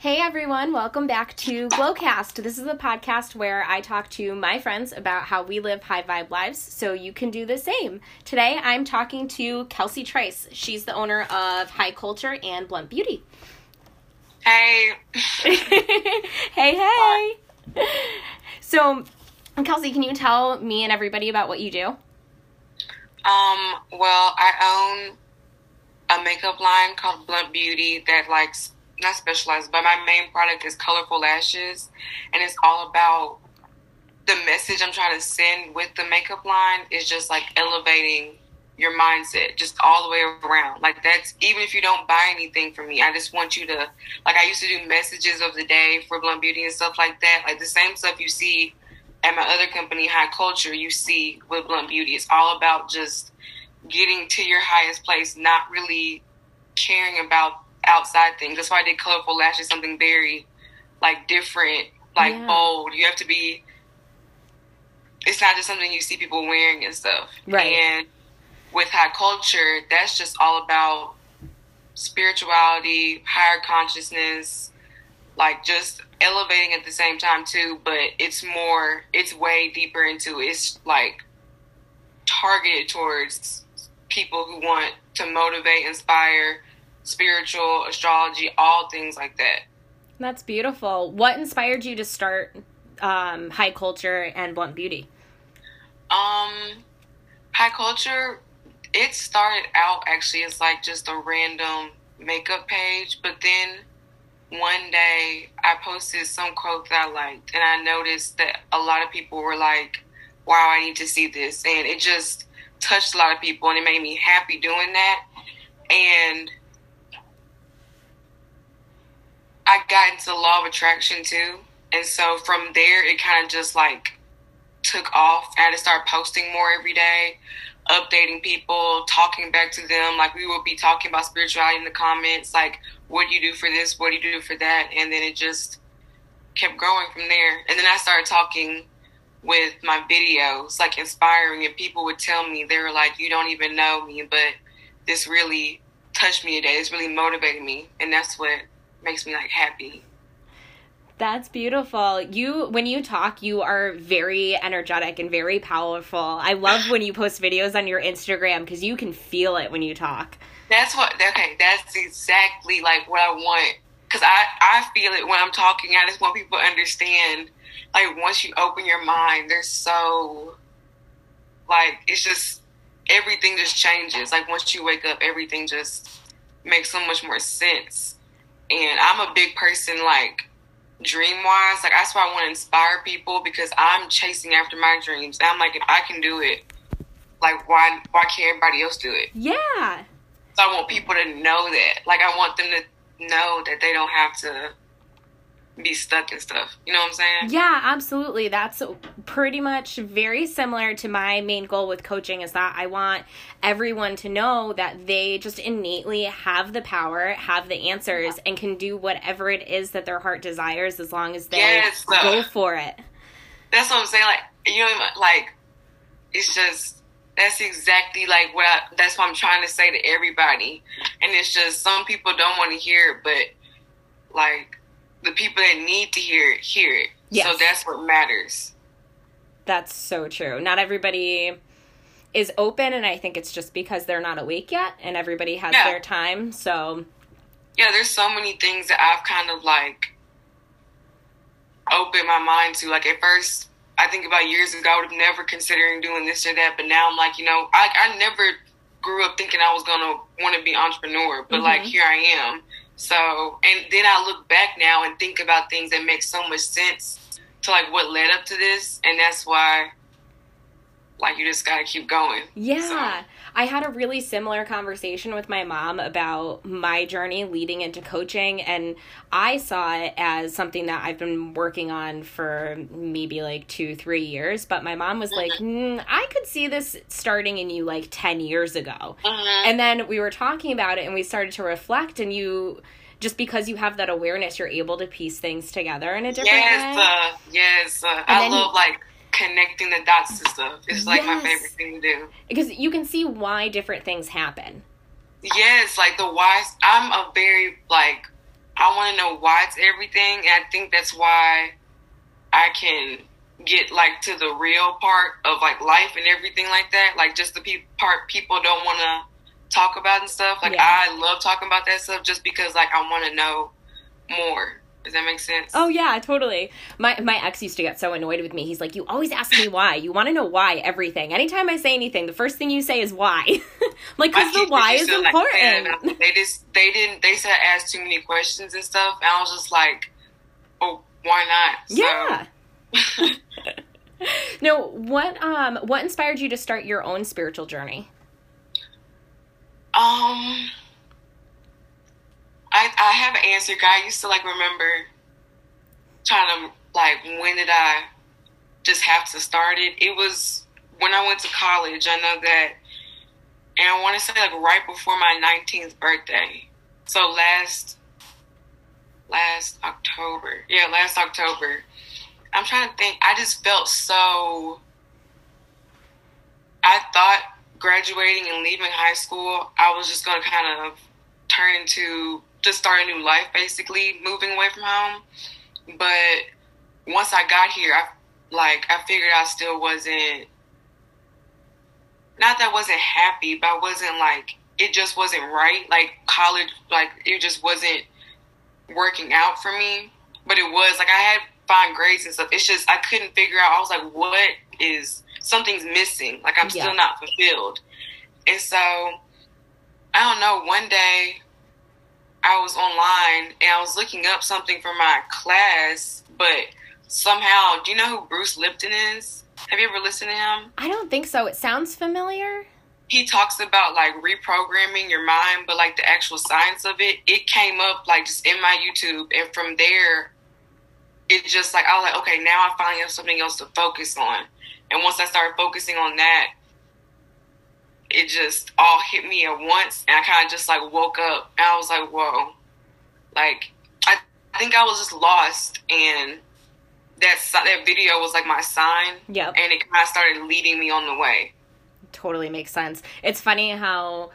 Hey everyone, welcome back to Glowcast. This is a podcast where I talk to my friends about how we live high vibe lives so you can do the same. Today I'm talking to Kelsey Trice. She's the owner of High Culture and Blunt Beauty. Hey. hey, hey. So, Kelsey, can you tell me and everybody about what you do? Um, well, I own a makeup line called Blunt Beauty that likes not specialized, but my main product is colorful lashes, and it's all about the message I'm trying to send with the makeup line is just like elevating your mindset just all the way around. Like that's even if you don't buy anything from me, I just want you to like I used to do messages of the day for Blunt Beauty and stuff like that. Like the same stuff you see at my other company, High Culture, you see with Blunt Beauty. It's all about just getting to your highest place, not really caring about outside things. That's why I did colorful lashes, something very like different, like yeah. bold. You have to be. It's not just something you see people wearing and stuff. Right. And with high culture, that's just all about spirituality, higher consciousness, like just elevating at the same time too. But it's more. It's way deeper into. It's like targeted towards people who want to motivate, inspire, spiritual, astrology, all things like that. That's beautiful. What inspired you to start um, high culture and blunt beauty? Um, high culture, it started out actually as like just a random makeup page, but then one day I posted some quote that I liked, and I noticed that a lot of people were like, "Wow, I need to see this," and it just touched a lot of people, and it made me happy doing that. And I got into the law of attraction too. And so from there, it kind of just like took off. I had to start posting more every day, updating people, talking back to them. Like we would be talking about spirituality in the comments, like, what do you do for this? What do you do for that? And then it just kept growing from there. And then I started talking with my videos, like inspiring, and people would tell me, they were like, you don't even know me, but this really touched me today. This really motivated me. And that's what makes me like happy. That's beautiful. You when you talk, you are very energetic and very powerful. I love when you post videos on your Instagram because you can feel it when you talk. That's what okay, that's exactly like what I want cuz I I feel it when I'm talking. I just want people to understand like once you open your mind, there's so like it's just everything just changes. Like once you wake up, everything just makes so much more sense and I'm a big person like dream wise. Like that's why I want to inspire people because I'm chasing after my dreams. And I'm like, if I can do it, like why why can't everybody else do it? Yeah. So I want people to know that. Like I want them to know that they don't have to be stuck and stuff. You know what I'm saying? Yeah, absolutely. That's pretty much very similar to my main goal with coaching is that I want everyone to know that they just innately have the power, have the answers, and can do whatever it is that their heart desires as long as they yes, uh, go for it. That's what I'm saying. Like, you know, like, it's just. That's exactly like what I, that's what I'm trying to say to everybody. And it's just some people don't want to hear it, but like the people that need to hear it hear it. Yes. So that's what matters. That's so true. Not everybody is open and I think it's just because they're not awake yet and everybody has yeah. their time. So Yeah, there's so many things that I've kind of like opened my mind to. Like at first I think about years ago I would have never considering doing this or that, but now I'm like, you know, I I never grew up thinking I was gonna want to be entrepreneur, but mm-hmm. like here I am. So, and then I look back now and think about things that make so much sense to like what led up to this, and that's why like you just gotta keep going. Yeah. So. I had a really similar conversation with my mom about my journey leading into coaching, and I saw it as something that I've been working on for maybe like two, three years. But my mom was like, mm-hmm. mm, I could see this starting in you like 10 years ago. Mm-hmm. And then we were talking about it, and we started to reflect, and you just because you have that awareness, you're able to piece things together in a different yes, way. Uh, yes, uh, I love like connecting the dots to stuff. It's like yes. my favorite thing to do. Because you can see why different things happen. Yes, like the why. I'm a very like I want to know why it's everything, and I think that's why I can get like to the real part of like life and everything like that. Like just the pe- part people don't want to talk about and stuff. Like Yeah. I love talking about that stuff just because like I want to know more. Does that make sense? Oh yeah, totally. My my ex used to get so annoyed with me. He's like, "You always ask me why. You want to know why everything. Anytime I say anything, the first thing you say is why." like cuz the why is to, like, important. they just they didn't they said I asked too many questions and stuff, and I was just like, oh, why not? So, yeah. no, what um what inspired you to start your own spiritual journey? Um, I I have an answer. I used to like remember trying to like when did I just have to start it? It was when I went to college. I know that, and I want to say like right before my nineteenth birthday. So last last October, yeah, last October. I'm trying to think. I just felt so. I thought graduating and leaving high school, I was just going to kind of turn into just start a new life, basically moving away from home. But once I got here, I like I figured I still wasn't. Not that I wasn't happy, but I wasn't like it just wasn't right. Like college, like it just wasn't working out for me. But it was like I had fine grades and stuff. It's just I couldn't figure out. I was like, what is something's missing? Like I'm Yeah. still not fulfilled. And so I don't know. One day I was online and I was looking up something for my class, but somehow, do you know who Bruce Lipton is? Have you ever listened to him? I don't think so. It sounds familiar. he talks about like reprogramming your mind, but like the actual science of it, it came up like just in my YouTube, and from there, it just like I was like, okay, now I finally have something else to focus on, and once I started focusing on that, it just all hit me at once, and I kind of just like woke up, and I was like, whoa, like I, I think I was just lost, and that that video was like my sign, Yep. and it kind of started leading me on the way. totally makes sense. It's funny how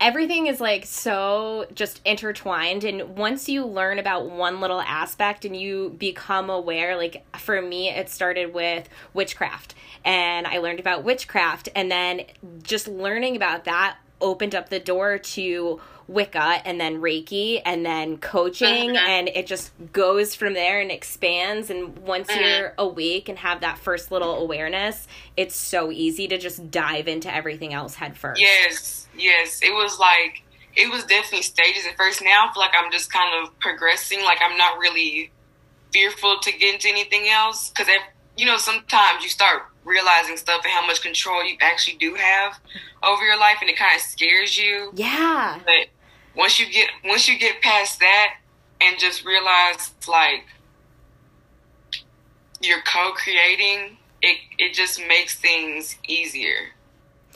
everything is like so just intertwined and once you learn about one little aspect and you become aware like for me it started with witchcraft and I learned about witchcraft and then just learning about that opened up the door to Wicca and then Reiki and then coaching Mhm. and it just goes from there and expands and once Mhm. you're awake and have that first little awareness it's so easy to just dive into everything else head first. Yes, yes. It was like it was definitely stages at first. Now I feel like I'm just kind of progressing. Like I'm not really fearful to get into anything else because you know sometimes you start realizing stuff and how much control you actually do have over your life, and it kind of scares you. Yeah. But once you get once you get past that and just realize like you're co-creating, it it just makes things easier.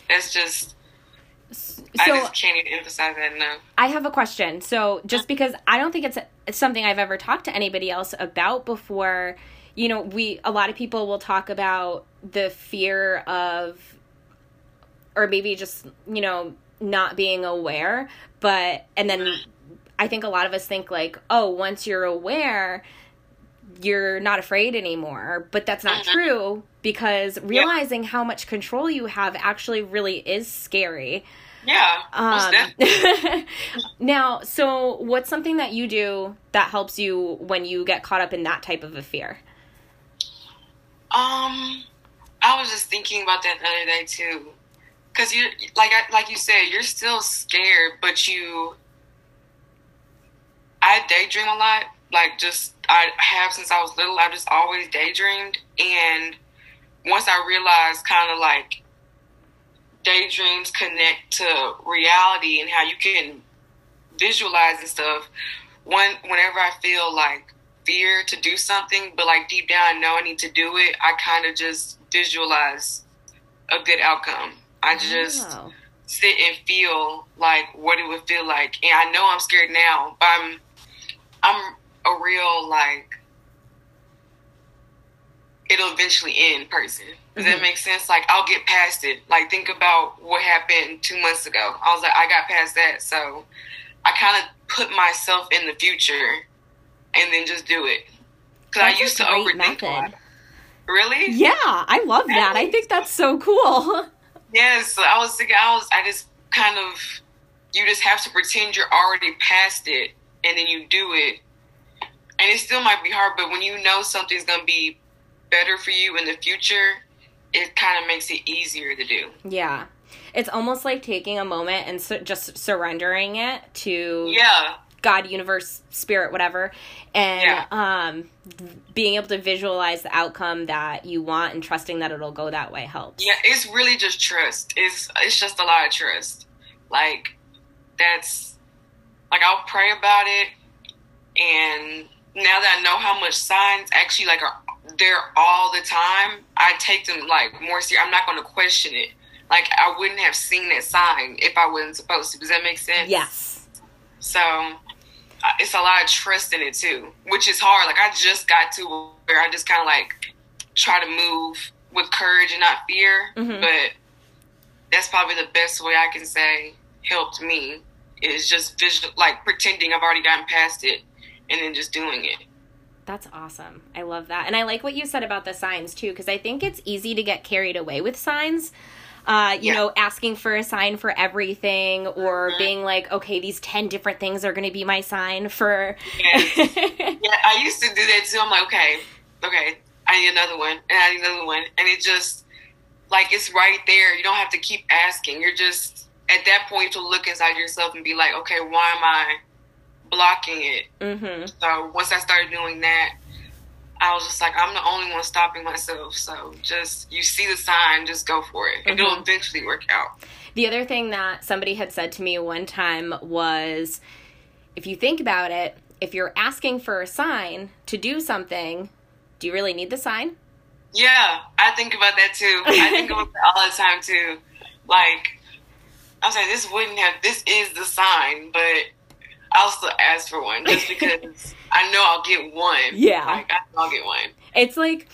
That's just I just can't even emphasize that enough. I have a question. So just because I don't think it's, it's something I've ever talked to anybody else about before, you know, we a lot of people will talk about the fear of or maybe just, you know, not being aware, but and then I think a lot of us think like, "Oh, once you're aware, you're not afraid anymore." But that's not Mhm. true because realizing how much control you have actually really is scary. Yeah. Um, now, so what's something that you do that helps you when you get caught up in that type of a fear? Um, I was just thinking about that the other day too, because you like I, like you said, you're still scared, but you. I daydream a lot. Like just I have since I was little. I just always daydreamed, and once I realized, kind of like daydreams connect to reality and how you can visualize and stuff. One, whenever I feel like fear to do something, but like deep down I know I need to do it, I kind of just visualize a good outcome. I just Oh. sit and feel like what it would feel like, and I know I'm scared now, but I'm I'm a real like it'll eventually end person. Does that Mhm. make sense? Like I'll get past it. Like think about what happened two months ago. I was like, I got past that, so I kind of put myself in the future and then just do it. Because I used to overthink method. Really? Yeah, I love that. I think that's so cool. Yes. I was thinking. I was. I just kind of. You just have to pretend you're already past it, and then you do it. And it still might be hard, but when you know something's gonna be better for you in the future, it kind of makes it easier to do. Yeah. It's almost like taking a moment and su- just surrendering it to Yeah. God, universe, spirit, whatever, and Yeah. um, being able to visualize the outcome that you want and trusting that it'll go that way helps. Yeah, it's really just trust. It's it's just a lot of trust. Like that's like I'll pray about it, and now that I know how much signs actually like are there all the time, I take them like more serious. I'm not going to question it. Like I wouldn't have seen that sign if I wasn't supposed to. Does that make sense? Yes. So it's a lot of trust in it too, which is hard. Like I just got to where I just kind of like try to move with courage and not fear. Mhm. But that's probably the best way I can say helped me is just visual, like pretending I've already gotten past it and then just doing it. That's awesome. I love that. And I like what you said about the signs too, because I think it's easy to get carried away with signs. Uh, you Yeah. know, asking for a sign for everything or Mhm. being like, okay, these 10 different things are going to be my sign for. Yes. Yeah, I used to do that too. I'm like, okay, okay, I need another one, and I need another one, and it just like it's right there. You don't have to keep asking. You're just at that point to look inside yourself and be like, okay, why am I blocking it? hmm So once I started doing that, I was just like, I'm the only one stopping myself. So just you see the sign, just go for it, and it'll mm-hmm. eventually work out. The other thing that somebody had said to me one time was if you think about it, if you're asking for a sign to do something, do you really need the sign? Yeah, I think about that too. I think about that all the time too. Like, I was like, this wouldn't have, this is the sign, but I'll still ask for one just because I know I'll get one. Yeah. Like, I know I'll get one. It's like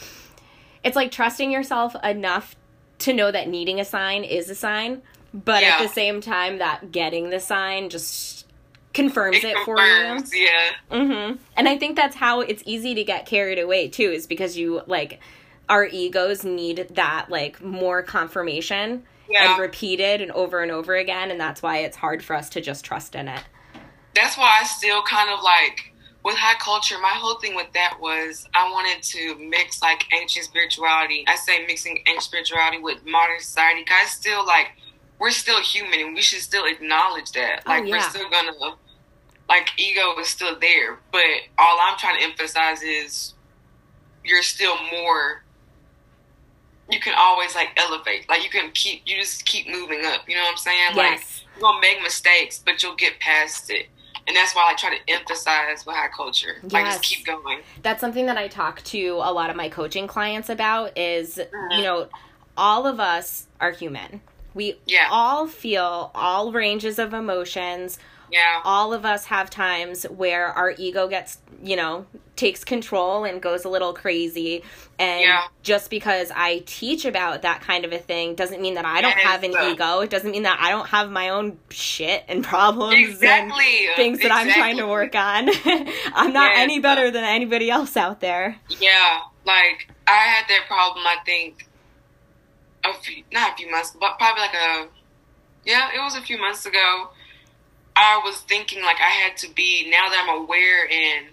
it's like trusting yourself enough to know that needing a sign is a sign, but at the same time that getting the sign just confirms it, It for you. confirms, yeah. hmm And I think that's how it's easy to get carried away too, is because you like our egos need that like more confirmation Yeah. and repeated and over and over again, and that's why it's hard for us to just trust in it. That's why I still kind of like, with high culture, my whole thing with that was I wanted to mix like ancient spirituality. I say mixing ancient spirituality with modern society. Cause still like, we're still human and we should still acknowledge that. Oh, Like, yeah. we're still gonna, like, ego is still there. But all I'm trying to emphasize is you're still more. You can always like elevate. Like you can keep, you just keep moving up. You know what I'm saying? Like you're gonna make mistakes, but you'll get past it. And that's why I try to emphasize high culture. Like just keep going. that's something that I talk to a lot of my coaching clients about is you mm-hmm. know all of us are human. We Yeah. all feel all ranges of emotions. Yeah. All of us have times where our ego gets, you know, takes control and goes a little crazy. And Yeah. just because I teach about that kind of a thing doesn't mean that I don't Yes. have an ego. It doesn't mean that I don't have my own shit and problems and Exactly. things that I'm trying to work on. I'm not Yes. any better than anybody else out there. Yeah. Like I had that problem. I think a few, not a few months, but probably like a yeah, it was a few months ago. I was thinking like I had to be now that I'm aware and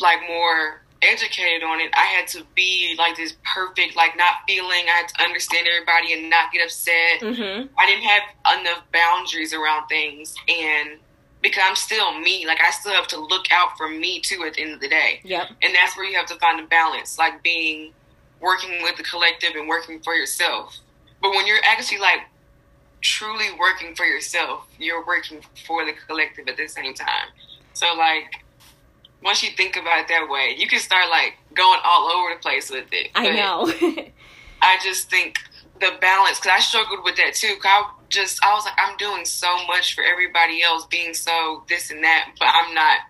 like more educated on it. I had to be like this perfect, like not feeling. I had to understand everybody and not get upset. Mm-hmm. I didn't have enough boundaries around things, and because I'm still me, like I still have to look out for me too at the end of the day, Yep. and that's where you have to find a balance, like being working with the collective and working for yourself. But when you're actually like truly working for yourself, you're working for the collective at the same time. So like once you think about it that way, you can start like going all over the place with it. I But- know. I just think the balance because I struggled with that too. 'cause I just I was like I'm doing so much for everybody else, being so this and that, but I'm not.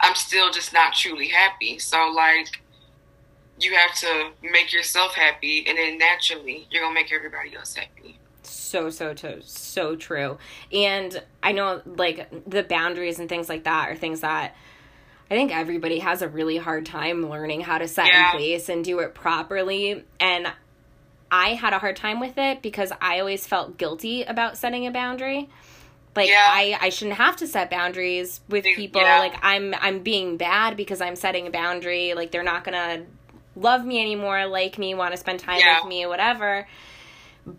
I'm still just not truly happy. So like, you have to make yourself happy, and then naturally you're gonna make everybody else happy. So so so so true. And I know like the boundaries and things like that are things that I think everybody has a really hard time learning how to set Yeah. in place and do it properly. And I had a hard time with it because I always felt guilty about setting a boundary. Like Yeah. I, I shouldn't have to set boundaries with Yeah. people. Like I'm I'm being bad because I'm setting a boundary. Like they're not gonna love me anymore, like me, want to spend time Yeah. with me, whatever.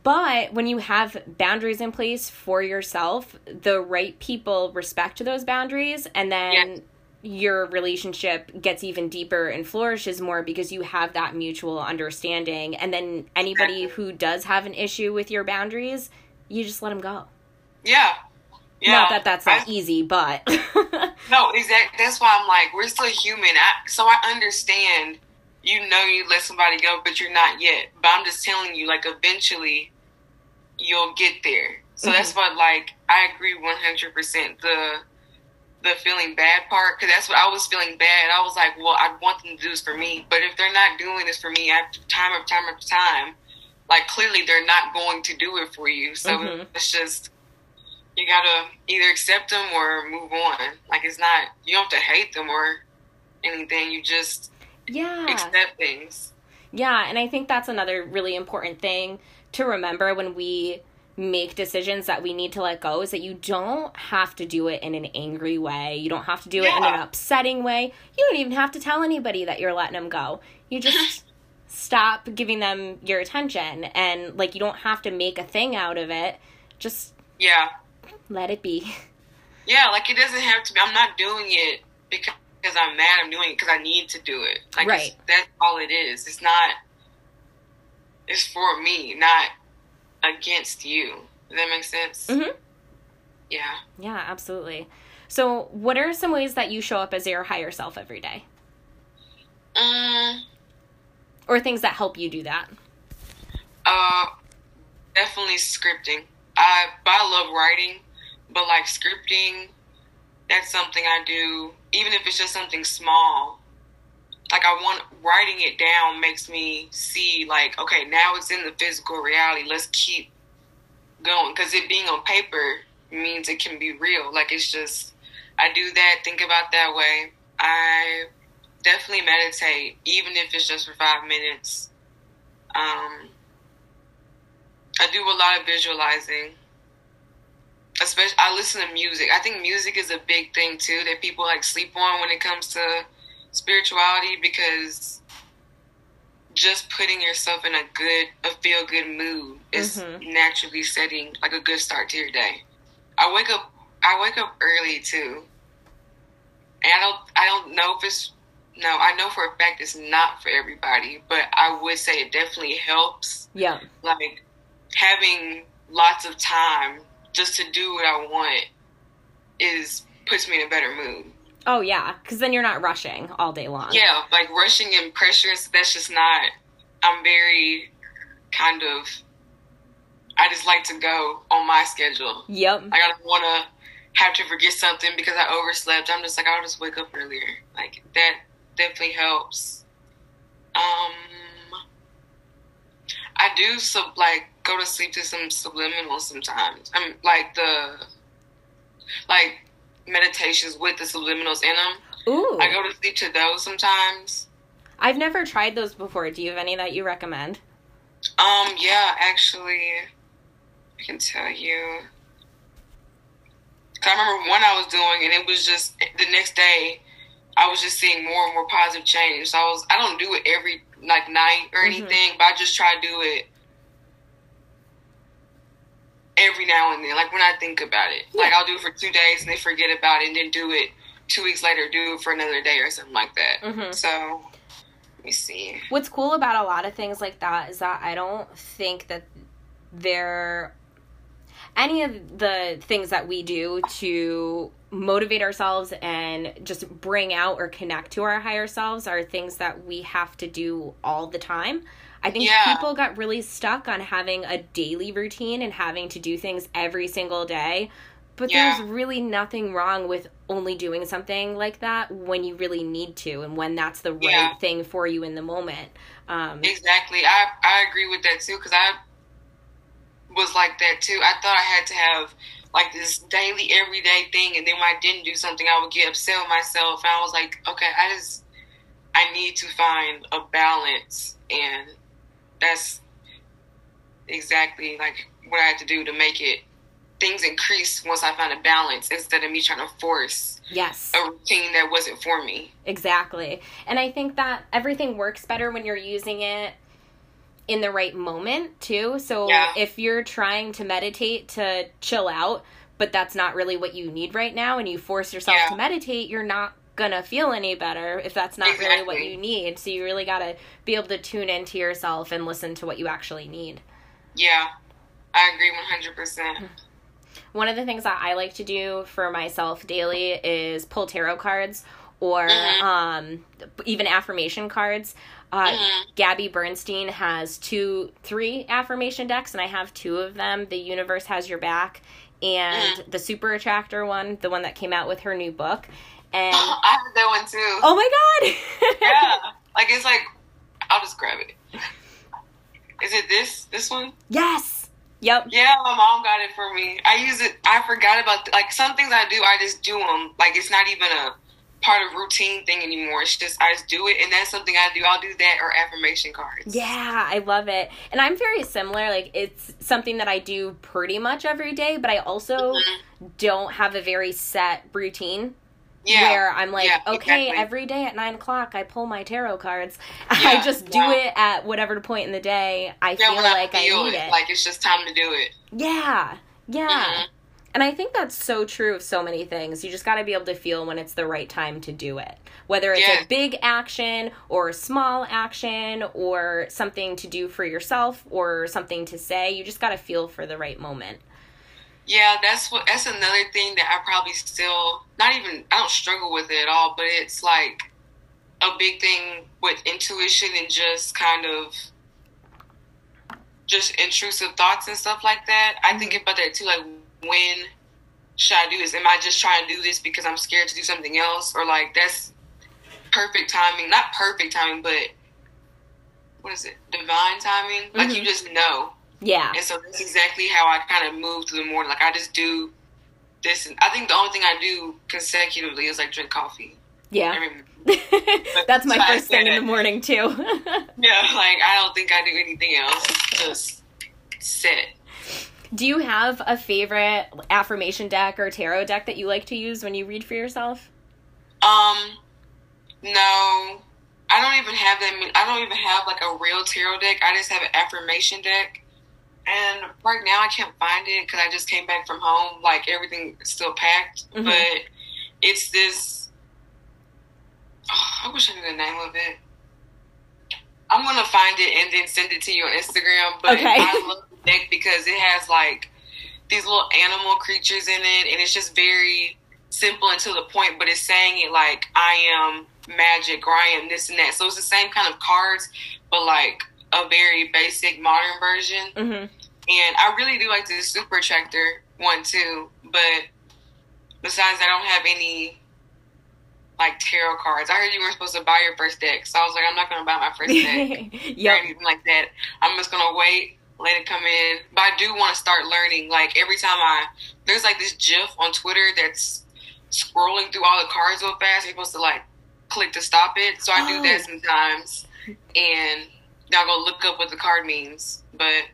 But when you have boundaries in place for yourself, the right people respect those boundaries, and then. Your relationship gets even deeper and flourishes more because you have that mutual understanding. And then anybody who does have an issue with your boundaries, you just let them go. Yeah. Yeah. Not that that's not I- easy, but No, exactly. That's why I'm like, we're still human. I, so I understand. You know, you let somebody go, but you're not yet. But I'm just telling you, like, eventually, you'll get there. So mm-hmm. that's what, like, I agree 100. percent The the feeling bad part, because that's what I was feeling bad. I was like, well, I want them to do this for me, but if they're not doing this for me after time after time after time, like, clearly they're not going to do it for you. So Mhm. it's just you gotta either accept them or move on. Like it's not you don't have to hate them or anything. You just yeah. accept things. Yeah, and I think that's another really important thing to remember when we make decisions that we need to let go is that you don't have to do it in an angry way. You don't have to do it in an upsetting way. You don't even have to tell anybody that you're letting them go. You just stop giving them your attention and like you don't have to make a thing out of it. Just Yeah, let it be. yeah. Like it doesn't have to be. I'm not doing it because because I'm mad. I'm doing it because I need to do it. Like Right. that's all it is. It's not. It's for me, not against you. Does that make sense? Mhm. Yeah. Yeah, absolutely. So, what are some ways that you show up as your higher self every day? Um. Or things that help you do that? Uh, definitely scripting. I but I love writing, but like scripting, that's something I do. Even if it's just something small, like I want writing it down makes me see like okay now it's in the physical reality. Let's keep going because it being on paper means it can be real. Like it's just I do that. Think about that way. I definitely meditate, even if it's just for five minutes. Um, I do a lot of visualizing. Especially, I listen to music. I think music is a big thing too that people like sleep on when it comes to spirituality because just putting yourself in a good, a feel good mood is Mhm. naturally setting like a good start to your day. I wake up. I wake up early too, and I don't. I don't know if it's. No, I know for a fact it's not for everybody, but I would say it definitely helps Yeah. like having lots of time just to do what I want is puts me in a better mood. Oh yeah, because then you're not rushing all day long. Yeah, like rushing and pressures. That's just not. I'm very kind of. I just like to go on my schedule. Yep. Like I don't want to have to forget something because I overslept. I'm just like I'll just wake up earlier. Like that definitely helps. Um, I do sub like go to sleep to some subliminal sometimes. I'm like the like meditations with the subliminals in them. Ooh. I go to sleep to those sometimes. I've never tried those before. Do you have any that you recommend? Um, yeah, actually, I can tell you. 'Cause I remember one I was doing, and it was just the next day. I was just seeing more and more positive change. So I was, I don't do it every like night or Mhm. anything, but I just try to do it every now and then. Like when I think about it, like I'll do it for two days and then forget about it, and then do it two weeks later, do it for another day or something like that. Mhm. So let me see. What's cool about a lot of things like that is that I don't think that there any of the things that we do to motivate ourselves and just bring out or connect to our higher selves are things that we have to do all the time. I think Yeah. people got really stuck on having a daily routine and having to do things every single day. But Yeah. there's really nothing wrong with only doing something like that when you really need to and when that's the right Yeah. thing for you in the moment. Um, Exactly. I I agree with that too because I was like that too. I thought I had to have like this daily, everyday thing, and then when I didn't do something, I would get upset with myself. And I was like, okay, I just I need to find a balance, and that's exactly like what I had to do to make it things increase once I found a balance instead of me trying to force yes a routine that wasn't for me. Exactly. And I think that everything works better when you're using it in the right moment too. So Yeah. if you're trying to meditate to chill out, but that's not really what you need right now and you force yourself Yeah. to meditate, you're not gonna feel any better if that's not really what you need. So you really gotta be able to tune into yourself and listen to what you actually need. Yeah, I agree one hundred percent. One of the things that I like to do for myself daily is pull tarot cards or Mhm. um, even affirmation cards. Uh, Mhm. Gabby Bernstein has two, three affirmation decks, and I have two of them. The Universe Has Your Back and Mm. the Super Attractor one, the one that came out with her new book. And I have that one too. oh my god! Yeah, like it's like I'll just grab it. Is it this this one? yes! Yep. Yeah, my mom got it for me. I use it. I forgot about like some things I do. I just do them. Like it's not even a part of routine thing anymore. It's just I just do it, and that's something I do. I'll do that or affirmation cards. Yeah, I love it. And I'm very similar. Like, it's something that I do pretty much every day, but I also Mhm. don't have a very set routine Yeah. where I'm like, Yeah, okay, exactly. every day at nine o'clock, I pull my tarot cards. I just do yeah. it at whatever point in the day I Yeah, feel like I, feel need it, it. like it's just time to do it. yeah, yeah. Mhm. And I think that's so true of so many things. You just got to be able to feel when it's the right time to do it. Whether it's Yeah. a big action or a small action or something to do for yourself or something to say, you just got to feel for the right moment. Yeah, that's what. That's another thing that I probably still not even. I don't struggle with it at all, but it's like a big thing with intuition and just kind of just intrusive thoughts and stuff like that. I think about that too. Like, when should I do this? Am I just trying to do this because I'm scared to do something else, or like that's perfect timing? Not perfect timing, but what is it? Divine timing. Like Mhm. you just know. Yeah. And so that's exactly how I kind of move through the morning. Like I just do this. And I think the only thing I do consecutively is like drink coffee. Yeah. That's my That's why I first thing in the morning, too. yeah, like I don't think I do anything else. Just sit. Do you have a favorite affirmation deck or tarot deck that you like to use when you read for yourself? Um, no, I don't even have that. I don't even have like a real tarot deck. I just have an affirmation deck. And right now I can't find it because I just came back from home. Like everything is still packed, Mhm. but it's this. Oh, I wish I knew the name of it. I'm gonna find it and then send it to you on Instagram. But Okay. I love the deck because it has like these little animal creatures in it, and it's just very simple and to the point. But it's saying it like I am magic or I am this and that. So it's the same kind of cards, but like a very basic modern version. Mm-hmm. And I really do like the Super Attractor one too. But besides, I don't have any like tarot cards. I heard you weren't supposed to buy your first deck, so I was like, I'm not gonna buy my first deck or yep. anything like that. I'm just gonna wait, let it come in. But I do want to start learning. Like every time I there's like this GIF on Twitter that's scrolling through all the cards real fast. You're supposed to like click to stop it. So I do that Oh. sometimes, and now go look up what the card means. But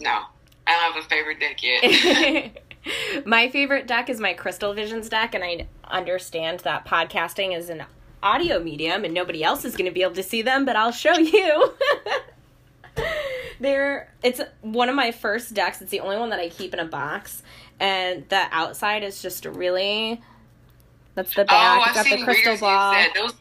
no, I don't have a favorite deck yet. my favorite deck is my Crystal Visions deck, and I understand that podcasting is an audio medium and nobody else is going to be able to see them, but I'll show you. They're it's one of my first decks. It's the only one that I keep in a box, and the outside is just really. That's the back. oh, I've got the crystal ball. that. Those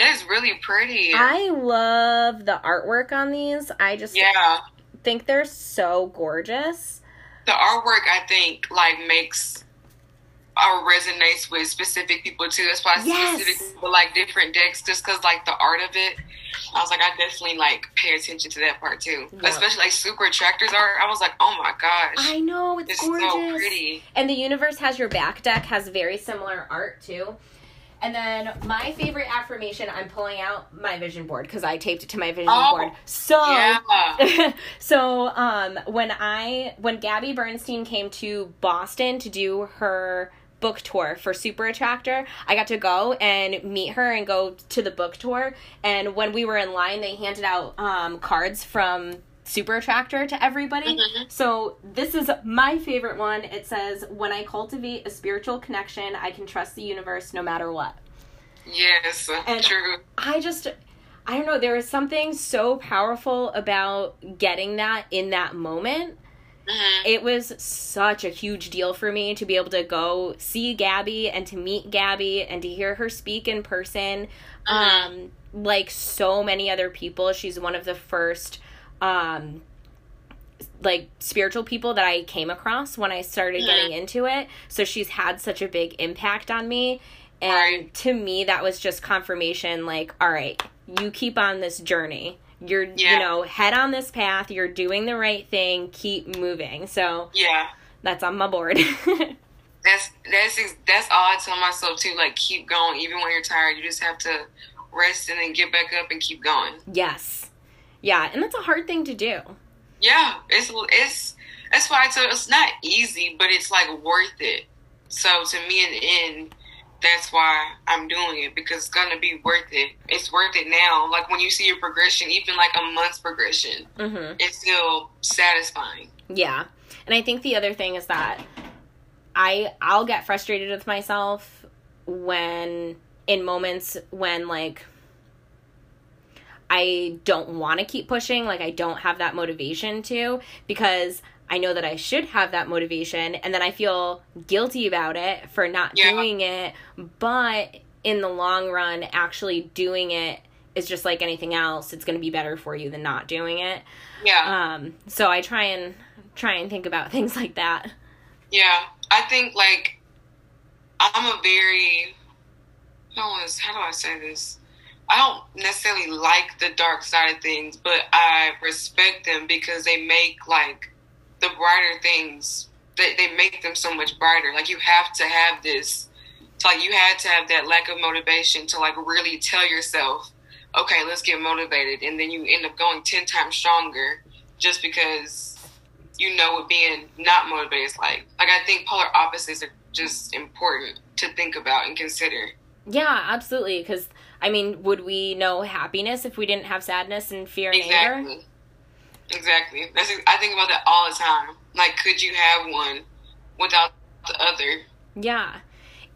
is really pretty. I love the artwork on these. I just yeah. think they're so gorgeous. the artwork I think like makes or resonates with specific people too. That's why Yes. specific people like different decks just because like the art of it. I was like, I definitely like pay attention to that part too, especially like super attractors art. I was like, oh my gosh, I know it's, it's gorgeous. so pretty. And the universe has your back deck has very similar art too. And then my favorite affirmation, I'm pulling out my vision board because I taped it to my vision Oh, board. So, Yeah. so um, when I when Gabby Bernstein came to Boston to do her book tour for Super Attractor, I got to go and meet her and go to the book tour. And when we were in line, they handed out um, cards from Super Attractor to everybody. Mhm. So this is my favorite one. It says, "When I cultivate a spiritual connection, I can trust the universe no matter what." Yes. And- True. I just I don't know, there is something so powerful about getting that in that moment. hmm It was such a huge deal for me to be able to go see Gabby and to meet Gabby and to hear her speak in person. Mhm. Um like so many other people, she's one of the first um like spiritual people that I came across when I started Mhm. getting into it. So she's had such a big impact on me. And Right. to me that was just confirmation like all right, you keep on this journey. You're you know, head on this path, you're doing the right thing, keep moving. So Yeah. that's on my board. That's that's that's all I tell myself too. Like keep going, even when you're tired. You just have to rest and then get back up and keep going. yes. Yeah, and that's a hard thing to do. Yeah, it's it's that's why I tell it's not easy, but it's like worth it. So to me, in the end, that's why I'm doing it because it's gonna be worth it. It's worth it now. Like when you see your progression, even like a month's progression, Mhm. it's still satisfying. Yeah. And I think the other thing is that I I'll get frustrated with myself when in moments when like I don't want to keep pushing, like I don't have that motivation to because I know that I should have that motivation and then I feel guilty about it for not Yeah. doing it, but in the long run actually doing it is just like anything else. It's going to be better for you than not doing it. Yeah, Um, so I try and try and think about things like that. yeah. I think like I'm a very how how do I say this? I don't necessarily like the dark side of things, but I respect them because they make like the brighter things. They they make them so much brighter. Like you have to have this. It's like you had to have that lack of motivation to like really tell yourself, okay, let's get motivated, and then you end up going ten times stronger just because you know what being not motivated is like. Like I think polar opposites are just important to think about and consider. Yeah, absolutely. Because I mean, would we know happiness if we didn't have sadness and fear and anger? Exactly. Exactly. That's I think about that all the time. Like, could you have one without the other? Yeah,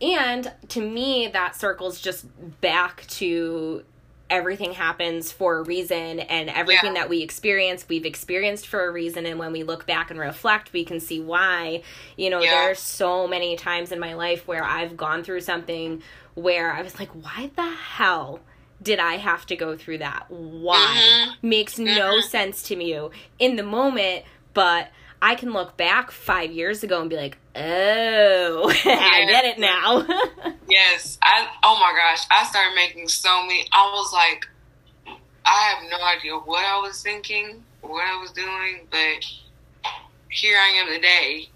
and to me, that circles just back to everything happens for a reason and everything Yeah. that we experience we've experienced for a reason and when we look back and reflect we can see why you know Yeah. there's so many times in my life where i've gone through something where i was like why the hell did i have to go through that why Mhm. makes no Mhm. sense to me in the moment but i can look back five years ago and be like oh i get it now Yes. I. Oh my gosh. I started making so many. I was like, I have no idea what I was thinking, what I was doing, but here I am today,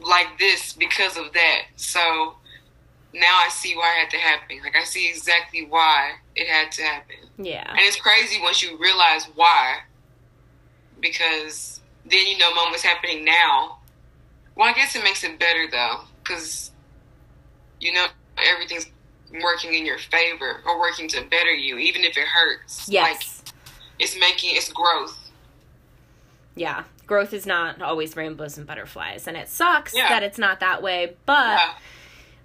like this because of that. So now I see why it had to happen. Like I see exactly why it had to happen. yeah And it's crazy once you realize why, because then you know moments happening now. Well, I guess it makes it better though, because you know everything's working in your favor or working to better you, even if it hurts. yes Like it's making it's growth. yeah growth is not always rainbows and butterflies and it sucks Yeah. that it's not that way but Yeah.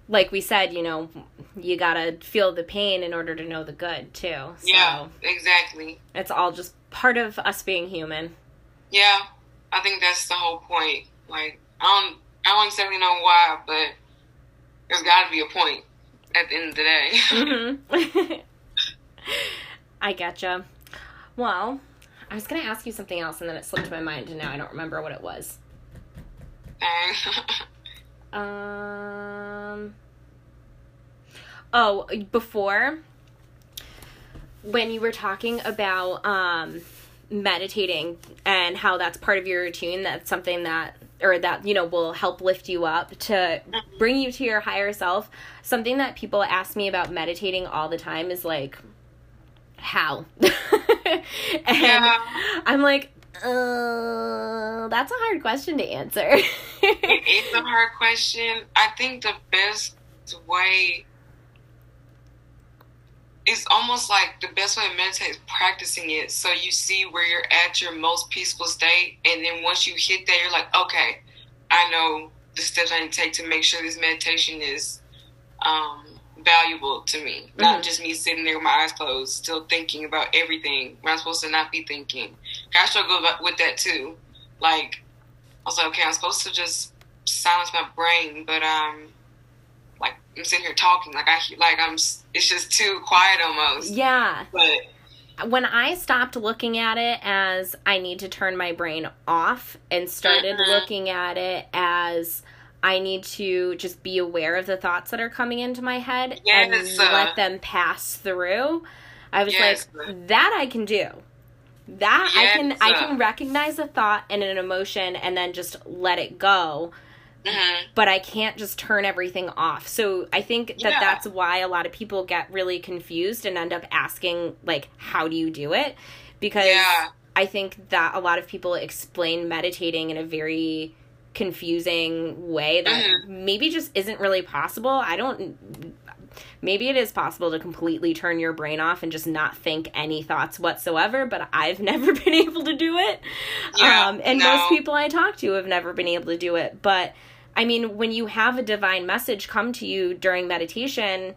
like we said you know you gotta feel the pain in order to know the good too so Yeah, exactly. it's all just part of us being human Yeah, I think that's the whole point. Like I don't, I don't exactly know why, but there's got to be a point at the end of the day. hmm i getcha well i was gonna ask you something else and then it slipped my mind and now i don't remember what it was Um. Oh, before when you were talking about um meditating and how that's part of your routine that's something that or that you know will help lift you up to bring you to your higher self something that people ask me about meditating all the time is like how and Yeah. i'm like uh, that's a hard question to answer it is a hard question. I think the best way it's almost like the best way to meditate is practicing it so you see where you're at your most peaceful state and then once you hit that you're like okay i know the steps i need to take to make sure this meditation is um, valuable to me. Not Mhm. just me sitting there with my eyes closed still thinking about everything. When i'm supposed to not be thinking. I struggle with that too. Like i was like okay i'm supposed to just silence my brain but um i'm sitting here talking like i like i'm it's just too quiet almost yeah but when I stopped looking at it as I need to turn my brain off and started Mhm. looking at it as I need to just be aware of the thoughts that are coming into my head Yes, and uh, let them pass through, I was Yes. like, that I can do. That I can Yes, I uh. can recognize a thought and an emotion and then just let it go mhm. but I can't just turn everything off. So I think that Yeah. that's why a lot of people get really confused and end up asking like how do you do it? Because Yeah. I think that a lot of people explain meditating in a very confusing way that Mhm. maybe just isn't really possible. I don't maybe it is possible to completely turn your brain off and just not think any thoughts whatsoever, but I've never been able to do it. Yeah, um, and no. most people I talk to have never been able to do it. But I mean, when you have a divine message come to you during meditation,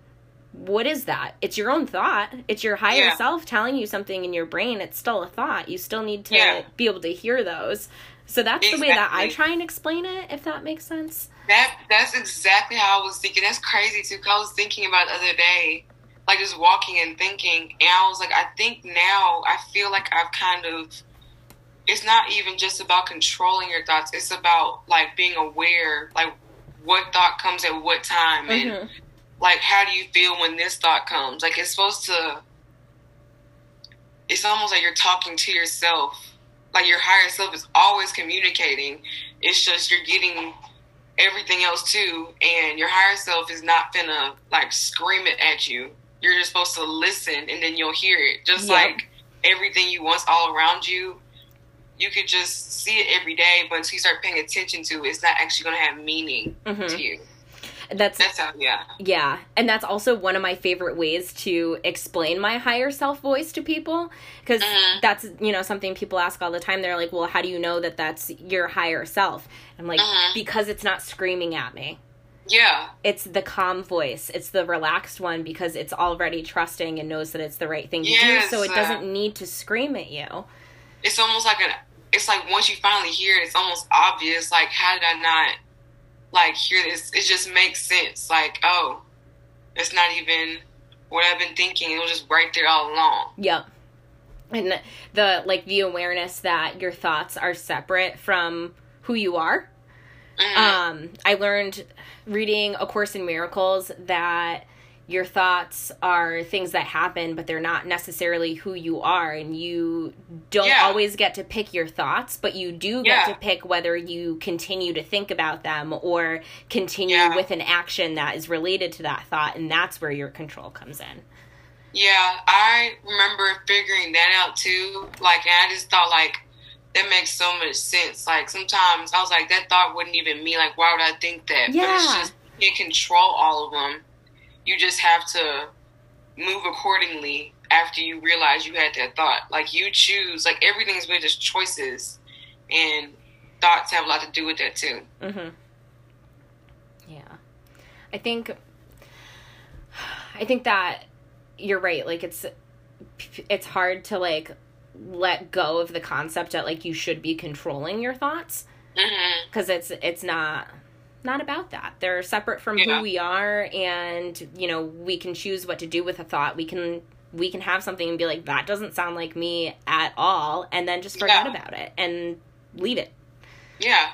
what is that? It's your own thought. It's your higher Yeah. self telling you something in your brain. It's still a thought. You still need to Yeah. be able to hear those. So that's the way that I try and explain it, if that makes sense. That that's exactly how I was thinking. That's crazy too. 'cause I was thinking about it the other day, like just walking and thinking, and I was like, I think now I feel like I've kind of. It's not even just about controlling your thoughts. It's about like being aware, like what thought comes at what time, and Mhm. like how do you feel when this thought comes. Like it's supposed to. It's almost like you're talking to yourself. Like your higher self is always communicating. It's just you're getting everything else too, and your higher self is not gonna like scream it at you. You're just supposed to listen, and then you'll hear it. Just Yep. like everything you want all around you, you could just see it every day, but until you start paying attention to it, it's not actually gonna have meaning Mhm. to you. That's That's how, yeah, Yeah, and that's also one of my favorite ways to explain my higher self voice to people because Mhm. that's you know something people ask all the time. They're like, "Well, how do you know that that's your higher self?" I'm like, Mhm. "Because it's not screaming at me. yeah, It's the calm voice. It's the relaxed one because it's already trusting and knows that it's the right thing to Yes, do. So it doesn't need to scream at you." It's almost like an. It's like once you finally hear it, it's almost obvious. Like, how did I not like hear this? It just makes sense. Like, oh, it's not even what I've been thinking. It was just right there all along. Yep. And the like the awareness that your thoughts are separate from who you are. Mhm. um, I learned reading A Course in Miracles that your thoughts are things that happen, but they're not necessarily who you are, and you don't Yeah. always get to pick your thoughts, but you do get Yeah. to pick whether you continue to think about them or continue Yeah. with an action that is related to that thought, and that's where your control comes in. Yeah, I remember figuring that out too. Like, and I just thought like that makes so much sense. Like sometimes I was like, that thought wouldn't even me. Like, why would I think that? But it's Yeah. just you can't control all of them. You just have to move accordingly after you realize you had that thought. Like you choose. Like everything's really just choices, and thoughts have a lot to do with that too. Mm-hmm. Yeah, I think. I think that you're right. Like it's, it's hard to like let go of the concept that like you should be controlling your thoughts because it's it's not not about that. They're separate from Yeah. who we are, and you know we can choose what to do with a thought. We can we can have something and be like that doesn't sound like me at all, and then just forget Yeah. about it and leave it. Yeah,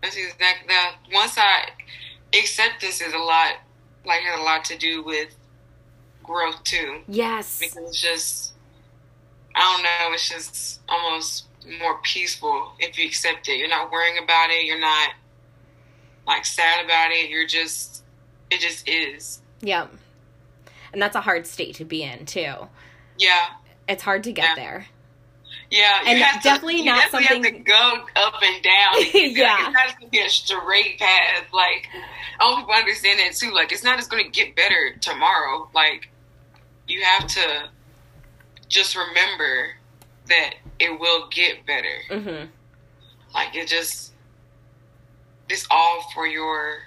that's exactly that. Once I acceptance is a lot, like has a lot to do with growth too, Yes. because it's just I don't know. It's just almost more peaceful if you accept it. You're not worrying about it. You're not like sad about it. You're just, it just is. Yep. And that's a hard state to be in too. Yeah. It's hard to get Yeah. there. Yeah, And definitely to, not definitely something- have to go up and down. to. Yeah. It's not just gonna be a straight path. Like, I want people to understand that too. Like, it's not just gonna get better tomorrow. Like, you have to just remember that it will get better. hmm Like, it just, it's all for your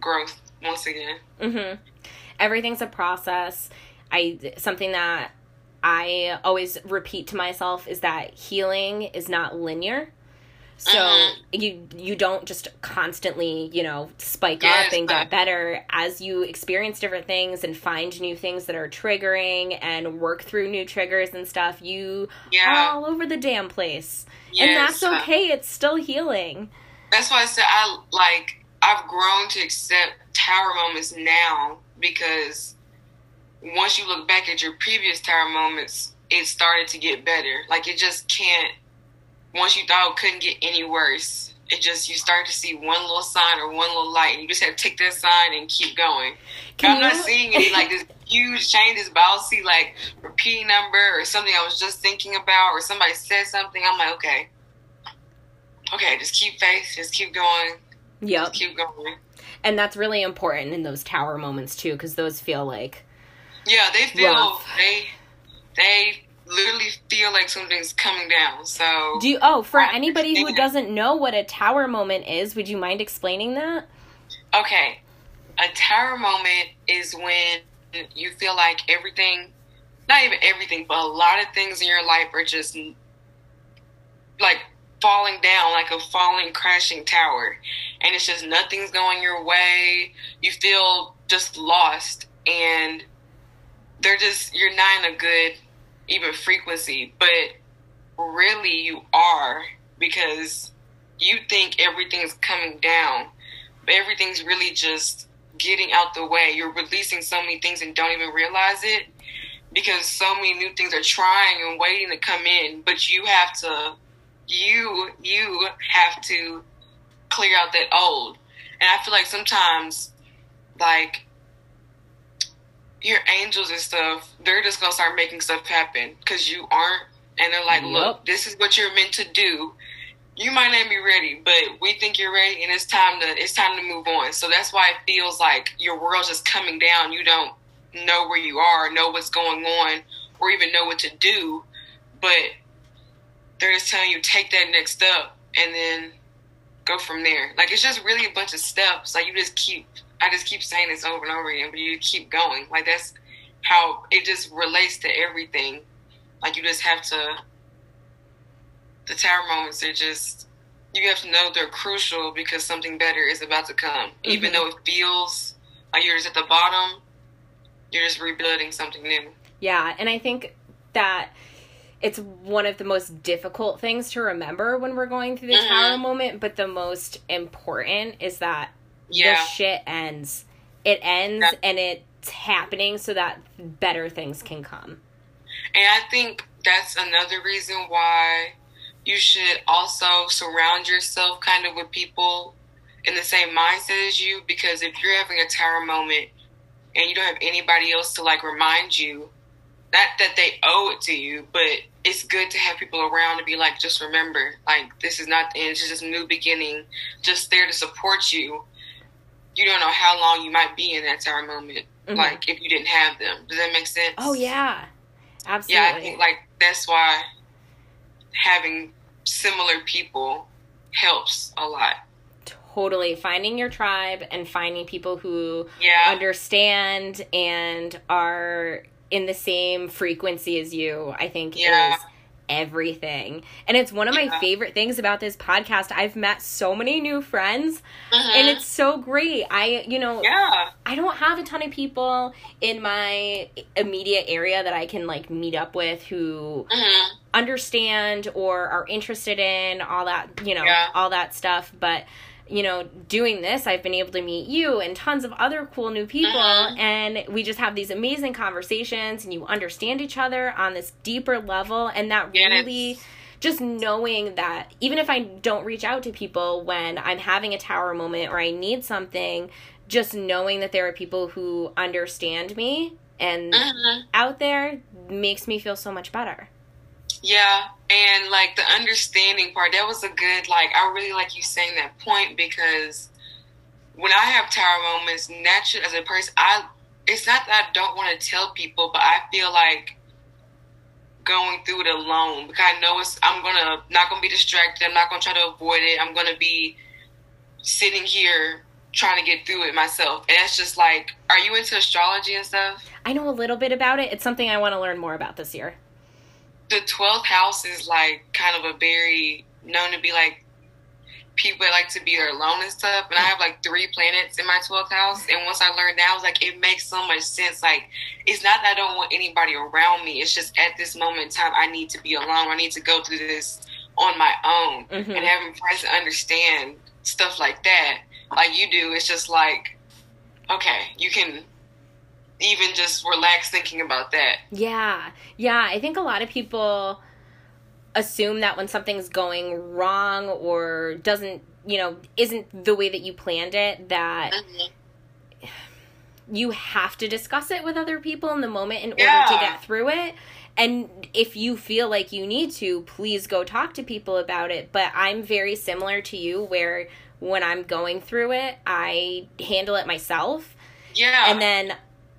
growth. Once again, hmm Everything's a process. I something that I always repeat to myself is that healing is not linear. So Mhm. you you don't just constantly, you know, spike Yes, up and get better as you experience different things and find new things that are triggering and work through new triggers and stuff. You are yeah, all over the damn place. and yes, that's uh, okay. It's still healing. That's why I said I like I've grown to accept tower moments now because once you look back at your previous tower moments, it started to get better. Like it just can't. Once you thought it couldn't get any worse, it just you start to see one little sign or one little light, and you just have to take that sign and keep going. I'm not seeing any like this huge changes, but I'll see like repeating number or something I was just thinking about, or somebody said something. I'm like, okay, okay, just keep faith, just keep going, Yep. just keep going. And that's really important in those tower moments too, because those feel like Yeah, they feel Rough. they they literally feel like something's coming down. So Do you, oh, for I anybody who doesn't know what a tower moment is, would you mind explaining that? okay, a tower moment is when you feel like everything, not even everything, but a lot of things in your life are just like falling down like a falling crashing tower. And it's just nothing's going your way. You feel just lost. And they're just you're not in a good even frequency. But really you are because you think everything's coming down. But everything's really just getting out the way. You're releasing so many things and don't even realize it because so many new things are trying and waiting to come in. But you have to you you have to clear out that old. And i feel like sometimes like your angels and stuff they're just gonna start making stuff happen because you aren't. And they're like look this is what you're meant to do. You might not be ready but we think you're ready and it's time to it's time to move on. So that's why it feels like your world's just coming down. You don't know where you are know what's going on or even know what to do. But they're just telling you take that next step and then go from there. Like it's just really a bunch of steps. Like you just keep I just keep saying this over and over again, but you keep going. Like that's how it just relates to everything. Like you just have to the tower moments are just you have to know they're crucial because something better is about to come. Even Mhm. though it feels like you're just at the bottom, you're just rebuilding something new. Yeah, and I think that it's one of the most difficult things to remember when we're going through the Mhm. tower moment, but the most important is that Yeah. the shit ends. It ends Yeah. and it's happening so that better things can come. And I think that's another reason why you should also surround yourself kind of with people in the same mindset as you. Because if you're having a tower moment and you don't have anybody else to like remind you, not that they owe it to you, but it's good to have people around to be like, just remember, like, this is not the end, it's just a new beginning, just there to support you. You don't know how long you might be in that tower moment, Mhm. like, if you didn't have them. Does that make sense? Oh yeah. Absolutely. Yeah, I think like that's why having similar people helps a lot. totally finding your tribe and finding people who Yeah. understand and are in the same frequency as you, I think Yeah. is everything. And it's one of my favorite things about this podcast. I've met so many new friends Mhm. and it's so great. I, you know, yeah. I don't have a ton of people in my immediate area that I can like meet up with who hmm understand or are interested in all that, you know, Yeah. all that stuff, but you know, doing this, I've been able to meet you and tons of other cool new people. Mhm. And we just have these amazing conversations and you understand each other on this deeper level. And that Yes. really, just knowing that even if I don't reach out to people when I'm having a tower moment or I need something, just knowing that there are people who understand me and Mhm. out there makes me feel so much better. Yeah, and like the understanding part, that was a good like I really like you saying that point because when I have tower moments, naturally as a person, I it's not that I don't want to tell people, but I feel like going through it alone because I know it's I'm gonna not gonna be distracted. I'm not gonna try to avoid it. I'm gonna be sitting here trying to get through it myself, and it's just like, are you into astrology and stuff? I know a little bit about it. It's something I want to learn more about this year. The 12th house is like kind of a very known to be like people like to be alone and stuff and i have like three planets in my 12th house and once i learned that i was like it makes so much sense like it's not that i don't want anybody around me it's just at this moment in time i need to be alone i need to go through this on my own Mhm. and having friends to understand stuff like that like you do it's just like okay you can even just relax thinking about that Yeah. Yeah. I think a lot of people assume that when something's going wrong or doesn't, you know, isn't the way that you planned it, that Mhm. you have to discuss it with other people in the moment in order to get through it. And if you feel like you need to, please go talk to people about it. But I'm very similar to you where when I'm going through it, I handle it myself yeah and then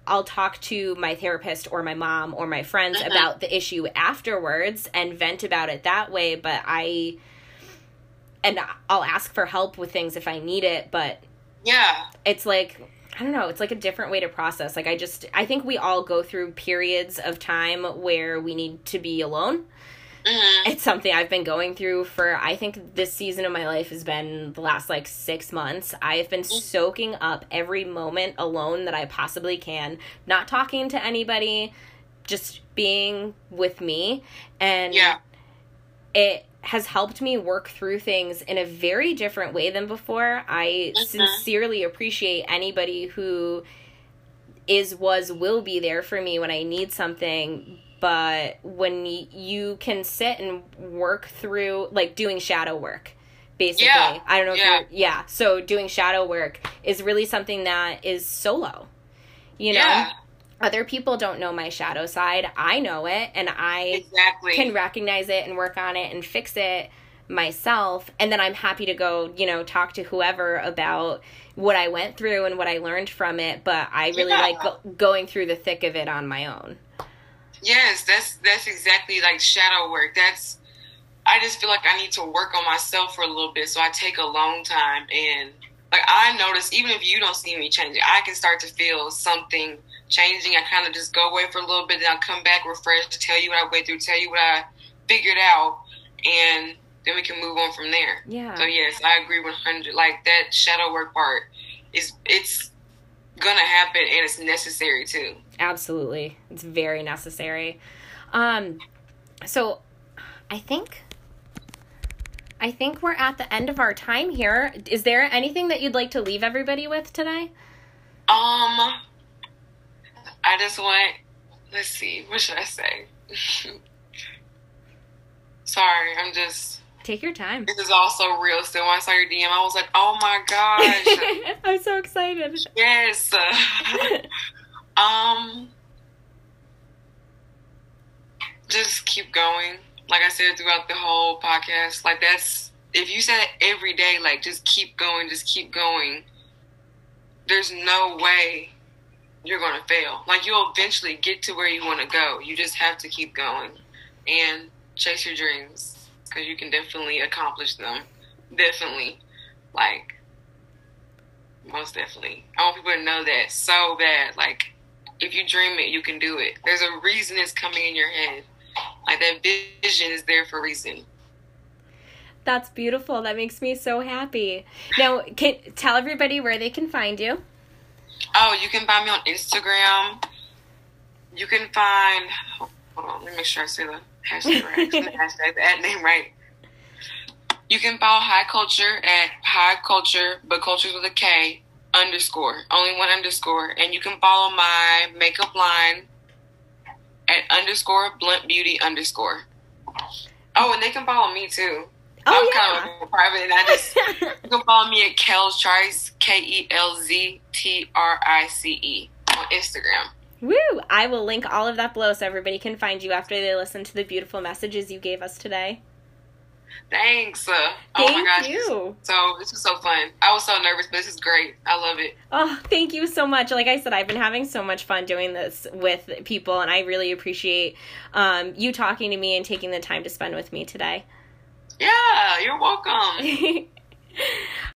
I'll talk to my therapist or my mom or my friends Mhm. about the issue afterwards and vent about it that way. But I, and I'll ask for help with things if I need it. But yeah it's like, I don't know, it's like a different way to process. Like, I just, I think we all go through periods of time where we need to be alone. Hmm It's something I've been going through for, I think this season of my life has been the last like six months. I have been soaking up every moment alone that I possibly can, not talking to anybody, just being with me. And Yeah. it has helped me work through things in a very different way than before. I Mhm. sincerely appreciate anybody who is, was, will be there for me when I need something. But when y- you can sit and work through, like doing shadow work, basically. Yeah. I don't know if Yeah. you're, yeah. So doing shadow work is really something that is solo. You know, yeah, other people don't know my shadow side. I know it, and I exactly. can recognize it and work on it and fix it myself and then i'm happy to go you know talk to whoever about what i went through and what i learned from it but i really Yeah. like go- going through the thick of it on my own yes, that's that's exactly like shadow work. That's I just feel like I need to work on myself for a little bit, so I take a long time and like I notice even if you don't see me changing, I can start to feel something changing. I kind of just go away for a little bit, then I come back refreshed to tell you what I went through, tell you what I figured out, and then we can move on from there. yeah So yes, I agree one hundred. Like that shadow work part is it's gonna happen and it's necessary too. Absolutely it's very necessary um so i think i think we're at the end of our time here is there anything that you'd like to leave everybody with today Um, I just want. Let's see. What should I say? Sorry, I'm just. take your time This is all so real. Still, when I saw your DM, I was like, "Oh my gosh, i'm so excited yes." um, just keep going. Like I said throughout the whole podcast, like that's if you said it every day, like just keep going, just keep going. There's no way you're gonna fail. Like you'll eventually get to where you want to go. You just have to keep going and chase your dreams because you can definitely accomplish them. Definitely, like most definitely. I want people to know that so bad. Like if you dream it, you can do it. There's a reason it's coming in your head. Like that vision is there for a reason. That's beautiful. That makes me so happy. Now, can tell everybody where they can find you. Oh, you can find me on Instagram. You can find. Hold on, let me make sure I say the hashtag right. The hashtag, the ad name right. You can follow High Culture at High Culture, but cultures with a K underscore, only one underscore, and you can follow my makeup line at underscore Blunt Beauty underscore. Oh, and they can follow me too. Oh, I'm yeah. kind of private, and I just you can follow me at Kelz Trice, K E L Z T R I C E on Instagram. Woo! I will link all of that below so everybody can find you after they listen to the beautiful messages you gave us today. Thanks. Uh, oh Thank my gosh. you. So this was so fun. I was so nervous, but this is great. I love it. Oh, thank you so much. Like I said, I've been having so much fun doing this with people, and I really appreciate um, you talking to me and taking the time to spend with me today. Yeah, you're welcome.